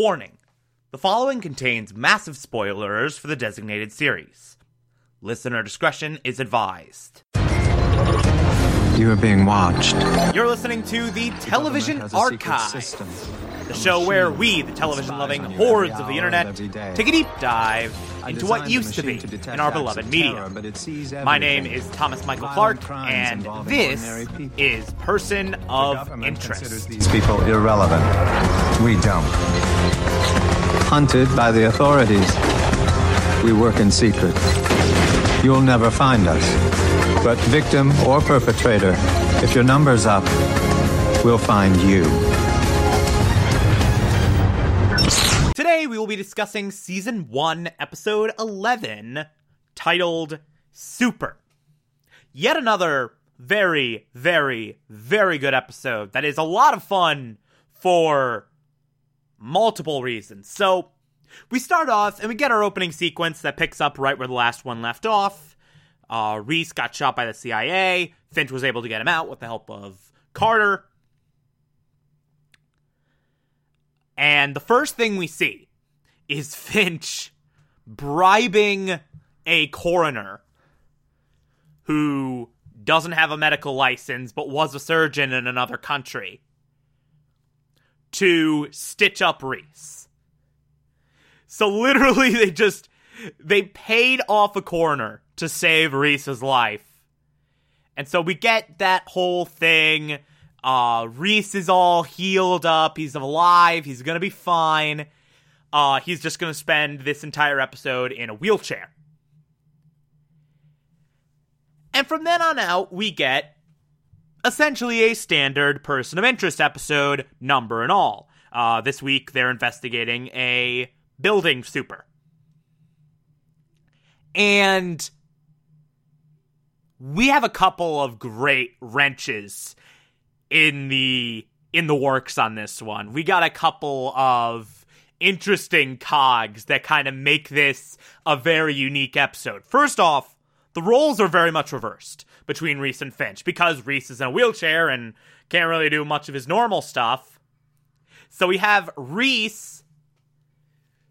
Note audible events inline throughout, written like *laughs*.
Warning the following contains massive spoilers for the designated series. Listener discretion is advised. You are being watched. You're listening to the Television Archive, the show where we, the television loving hordes of the internet, take a deep dive into what used to be machine detect in our beloved media. terror, but it sees My name is Thomas Michael Violent Clark, and this is Person of government Interest. these people irrelevant. We don't. Hunted by the authorities. We work in secret. You'll never find us. But victim or perpetrator, if your number's up, we'll find you. Will be discussing Season 1, Episode 11, titled Super. Yet another very, very, very good episode that is a lot of fun for multiple reasons. So, we start off and we get our opening sequence that picks up right where the last one left off. Uh, Reese got shot by the CIA. Finch was able to get him out with the help of Carter. And the first thing we see is Finch bribing a coroner who doesn't have a medical license but was a surgeon in another country to stitch up Reese. So literally *laughs* they just they paid off a coroner to save Reese's life. And so we get that whole thing. Uh, Reese is all healed up. He's alive. He's gonna be fine. Uh, he's just gonna spend this entire episode in a wheelchair. And from then on out, we get essentially a standard person of interest episode, number and all. Uh, this week, they're investigating a building super. And we have a couple of great wrenches in the in the works on this one. We got a couple of interesting cogs that kind of make this a very unique episode. First off, the roles are very much reversed between Reese and Finch because Reese is in a wheelchair and can't really do much of his normal stuff. So we have Reese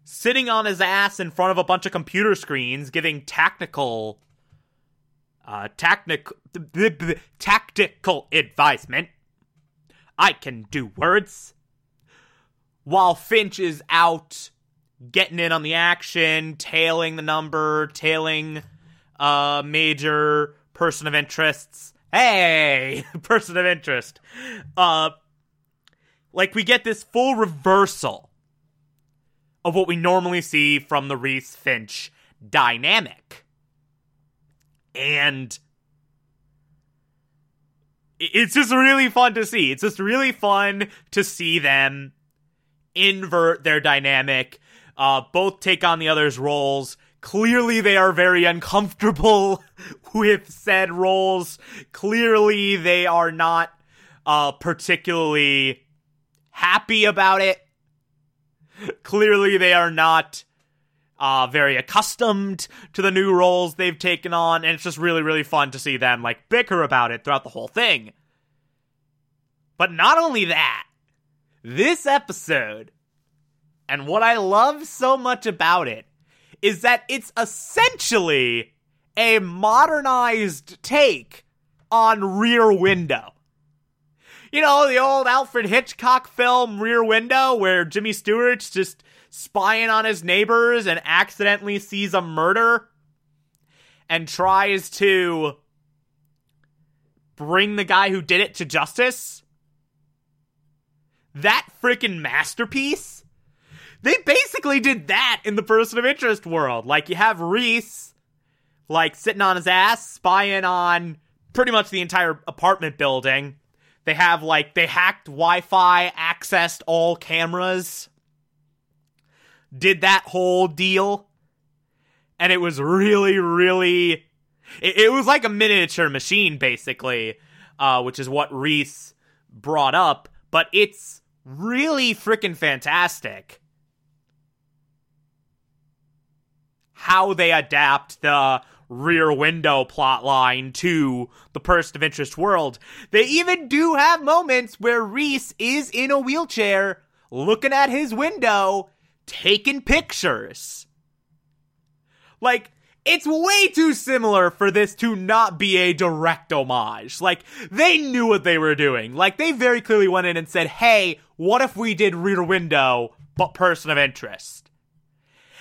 sitting on his ass in front of a bunch of computer screens giving tactical uh tactical advisement. I can do words. While Finch is out getting in on the action, tailing the number, tailing uh major person of interests. Hey, *laughs* person of interest. Uh like we get this full reversal of what we normally see from the Reese Finch dynamic. And it's just really fun to see. It's just really fun to see them invert their dynamic, uh, both take on the other's roles. Clearly, they are very uncomfortable *laughs* with said roles. Clearly, they are not uh, particularly happy about it. Clearly, they are not uh, very accustomed to the new roles they've taken on, and it's just really, really fun to see them like bicker about it throughout the whole thing. But not only that, this episode, and what I love so much about it, is that it's essentially a modernized take on Rear Window. You know, the old Alfred Hitchcock film Rear Window, where Jimmy Stewart's just spying on his neighbors and accidentally sees a murder and tries to bring the guy who did it to justice. That freaking masterpiece. They basically did that in the person of interest world. Like, you have Reese, like, sitting on his ass, spying on pretty much the entire apartment building. They have, like, they hacked Wi Fi, accessed all cameras, did that whole deal. And it was really, really. It, it was like a miniature machine, basically, uh, which is what Reese brought up. But it's really freaking fantastic how they adapt the rear window plot line to the person of interest world. They even do have moments where Reese is in a wheelchair looking at his window, taking pictures. Like, it's way too similar for this to not be a direct homage. Like, they knew what they were doing. Like, they very clearly went in and said, hey, what if we did Rear Window, but Person of Interest?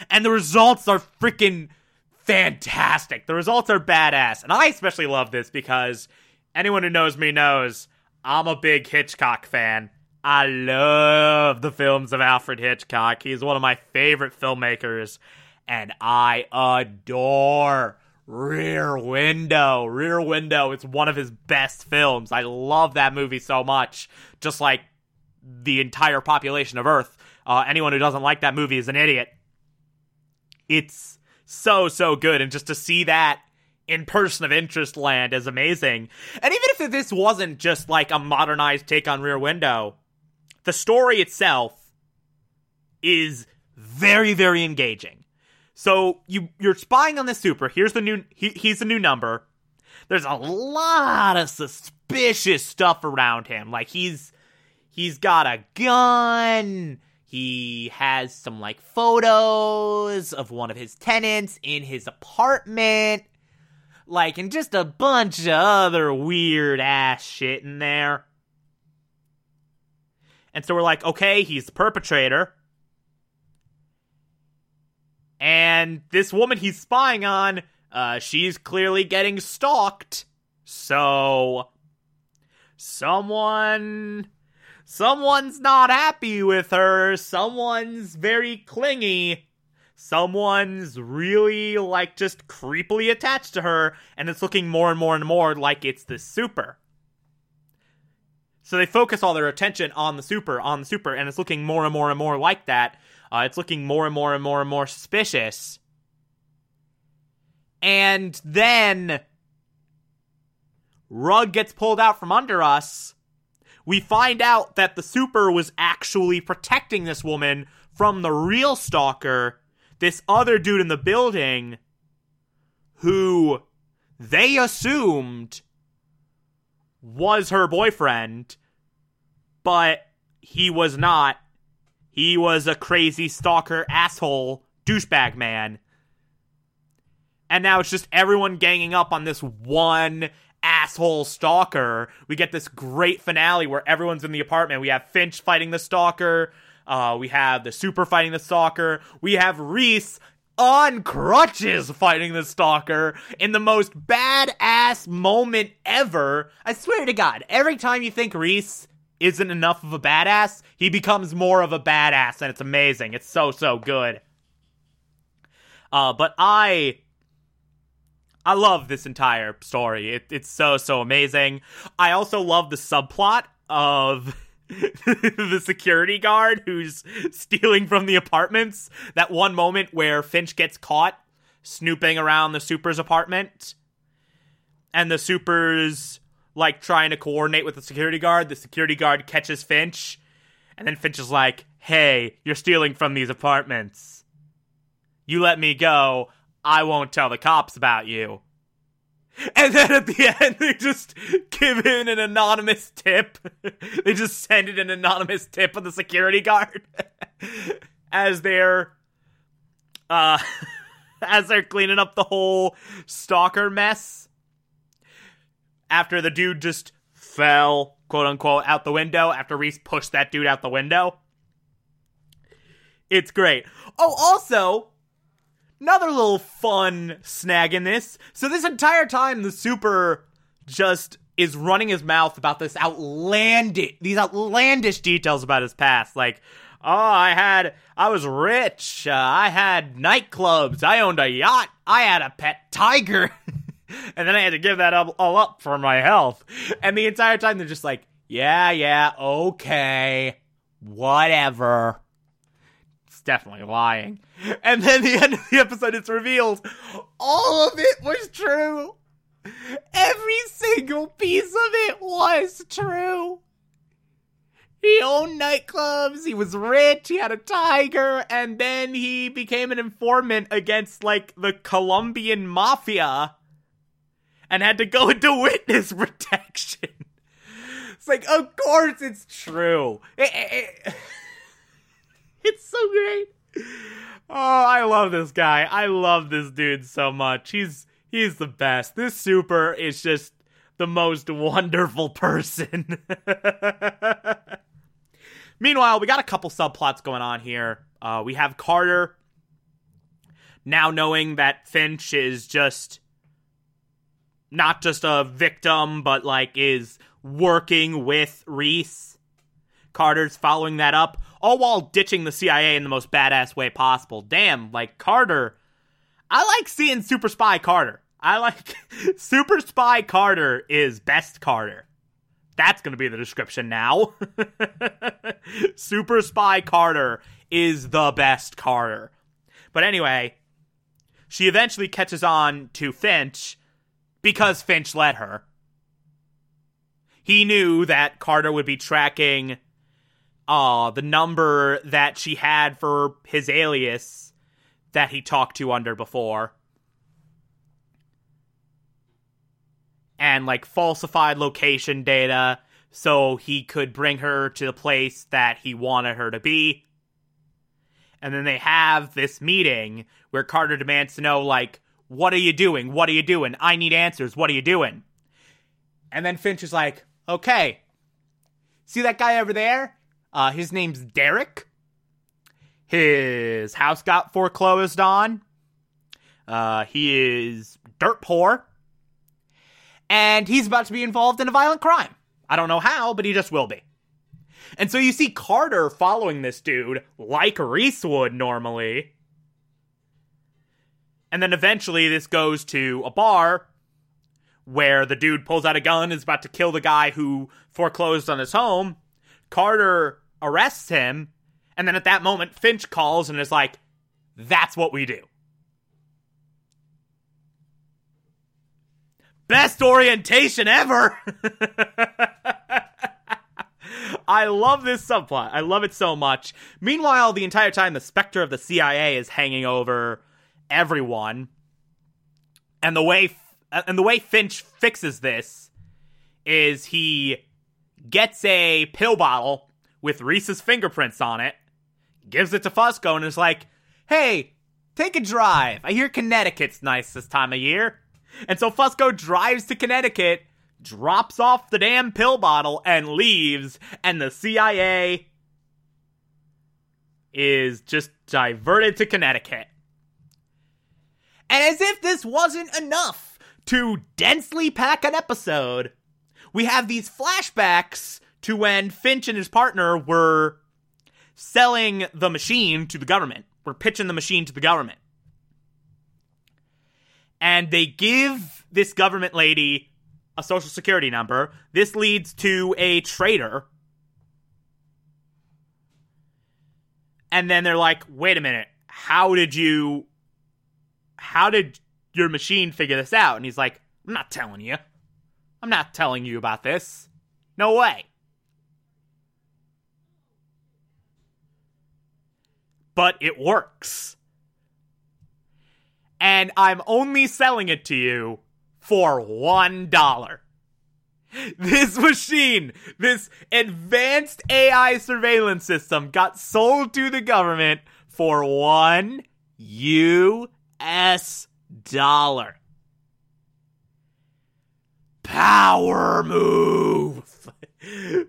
And the results are freaking fantastic. The results are badass. And I especially love this because anyone who knows me knows I'm a big Hitchcock fan. I love the films of Alfred Hitchcock. He's one of my favorite filmmakers and I adore Rear Window. Rear Window is one of his best films. I love that movie so much. Just like the entire population of Earth. Uh, anyone who doesn't like that movie is an idiot. It's so, so good. And just to see that in person of interest land is amazing. And even if this wasn't just like a modernized take on Rear Window, the story itself is very, very engaging. So you you're spying on the super. Here's the new he, he's the new number. There's a lot of suspicious stuff around him. Like he's he's got a gun. He has some like photos of one of his tenants in his apartment. Like and just a bunch of other weird ass shit in there. And so we're like, okay, he's the perpetrator. And this woman he's spying on, uh, she's clearly getting stalked. So, someone. Someone's not happy with her. Someone's very clingy. Someone's really, like, just creepily attached to her. And it's looking more and more and more like it's the super. So they focus all their attention on the super, on the super, and it's looking more and more and more like that uh, it's looking more and more and more and more suspicious. And then rug gets pulled out from under us. We find out that the super was actually protecting this woman from the real stalker, this other dude in the building who they assumed was her boyfriend, but he was not. He was a crazy stalker asshole douchebag man. And now it's just everyone ganging up on this one asshole stalker. We get this great finale where everyone's in the apartment. We have Finch fighting the stalker. Uh, we have the super fighting the stalker. We have Reese on crutches fighting the stalker in the most badass moment ever. I swear to God, every time you think Reese isn't enough of a badass, he becomes more of a badass, and it's amazing. It's so so good. Uh, but I, I love this entire story. It, it's so so amazing. I also love the subplot of. *laughs* the security guard who's stealing from the apartments. That one moment where Finch gets caught snooping around the super's apartment. And the super's like trying to coordinate with the security guard. The security guard catches Finch, and then Finch is like, "Hey, you're stealing from these apartments. You let me go. I won't tell the cops about you." And then at the *laughs* end, they just give in an anonymous tip. *laughs* they just send it an anonymous tip of the security guard *laughs* as they're uh as they're cleaning up the whole stalker mess after the dude just fell, quote unquote, out the window after Reese pushed that dude out the window. It's great. Oh, also, another little fun snag in this. So, this entire time, the super just is running his mouth about this outlandish, these outlandish details about his past. Like, oh, I had, I was rich. Uh, I had nightclubs. I owned a yacht. I had a pet tiger. *laughs* and then I had to give that up, all up for my health. And the entire time they're just like, yeah, yeah, okay, whatever. It's definitely lying. And then the *laughs* end of the episode, it's revealed all of it was true. Every single piece of it was true. He owned nightclubs, he was rich, he had a tiger, and then he became an informant against, like, the Colombian mafia and had to go *laughs* into witness protection. It's like, of course it's true. It, it, *laughs* it's so great. Oh, I love this guy. I love this dude so much. He's he's the best. This super is just the most *laughs* wonderful person. *laughs* Meanwhile, we got a couple subplots going on here. Uh, we have Carter now knowing that Finch is just not just a victim, but like is working with Reese. Carter's following that up, all while ditching the CIA in the most badass way possible. Damn, like Carter. I like seeing Super Spy Carter. I like *laughs* Super Spy Carter is best Carter. That's going to be the description now. *laughs* Super Spy Carter is the best Carter. But anyway, she eventually catches on to Finch because Finch let her. He knew that Carter would be tracking uh, the number that she had for his alias that he talked to under before. and like falsified location data so he could bring her to the place that he wanted her to be. And then they have this meeting where Carter demands to know, like, what are you doing? What are you doing? I need answers. What are you doing? And then Finch is like, okay, see that guy over there? Uh, his name's Derek. His house got foreclosed on. Uh, he is dirt poor and he's about to be involved in a violent crime. I don't know how, but he just will be. And so you see Carter following this dude like Reese would normally. And then eventually this goes to a bar where the dude pulls out a gun is about to kill the guy who foreclosed on his home. Carter arrests him, and then at that moment Finch calls and is like, "That's what we do." Best orientation ever. *laughs* I love this subplot. I love it so much. Meanwhile, the entire time, the specter of the CIA is hanging over everyone, and the way and the way Finch fixes this is he gets a pill bottle with Reese's fingerprints on it, gives it to Fusco, and is like, "Hey, take a drive. I hear Connecticut's nice this time of year." And so Fusco drives to Connecticut, drops off the damn pill bottle, and leaves. And the CIA is just diverted to Connecticut. And as if this wasn't enough to densely pack an episode, we have these flashbacks to when Finch and his partner were selling the machine to the government. We're pitching the machine to the government and they give this government lady a social security number. This leads to a traitor. And then they're like, wait a minute, how did you. How did your machine figure this out? And he's like, I'm not telling you. I'm not telling you about this. No way. But it works and I'm only selling it to you for one dollar. This machine, this advanced AI surveillance system got sold to the government for one US dollar. Power move.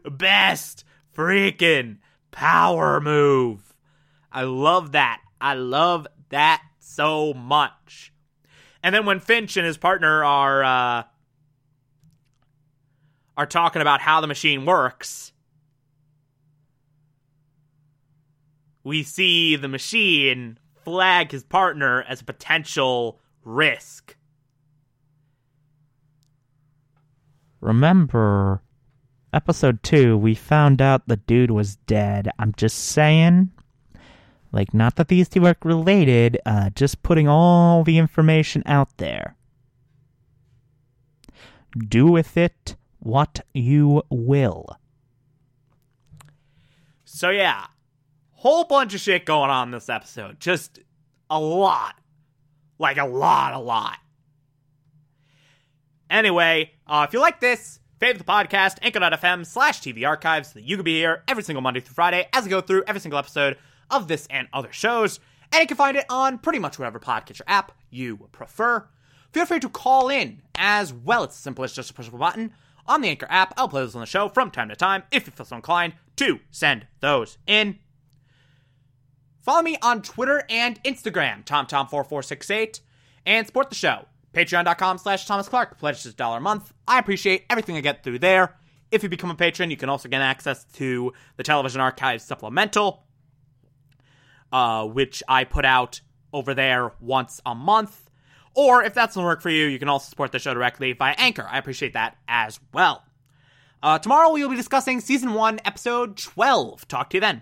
Best freaking power move. I love that. I love that so much. And then when Finch and his partner are uh, are talking about how the machine works, we see the machine flag his partner as a potential risk. Remember, episode 2, we found out the dude was dead. I'm just saying, like, not that these two are related, uh, just putting all the information out there. Do with it what you will. So, yeah, whole bunch of shit going on this episode. Just a lot. Like, a lot, a lot. Anyway, uh, if you like this, favorite the podcast, anchor.fm slash TV archives, you can be here every single Monday through Friday as I go through every single episode of this and other shows, and you can find it on pretty much whatever podcatcher app you prefer. Feel free to call in as well. It's as simple as just a push a button on the Anchor app. I'll play those on the show from time to time if you feel so inclined to send those in. Follow me on Twitter and Instagram, TomTom4468, and support the show. Patreon.com slash Thomas Clark. Pledge is a dollar a month. I appreciate everything I get through there. If you become a patron, you can also get access to the Television Archives Supplemental, uh, which I put out over there once a month. Or if that doesn't work for you, you can also support the show directly via Anchor. I appreciate that as well. Uh, tomorrow we will be discussing season one, episode 12. Talk to you then.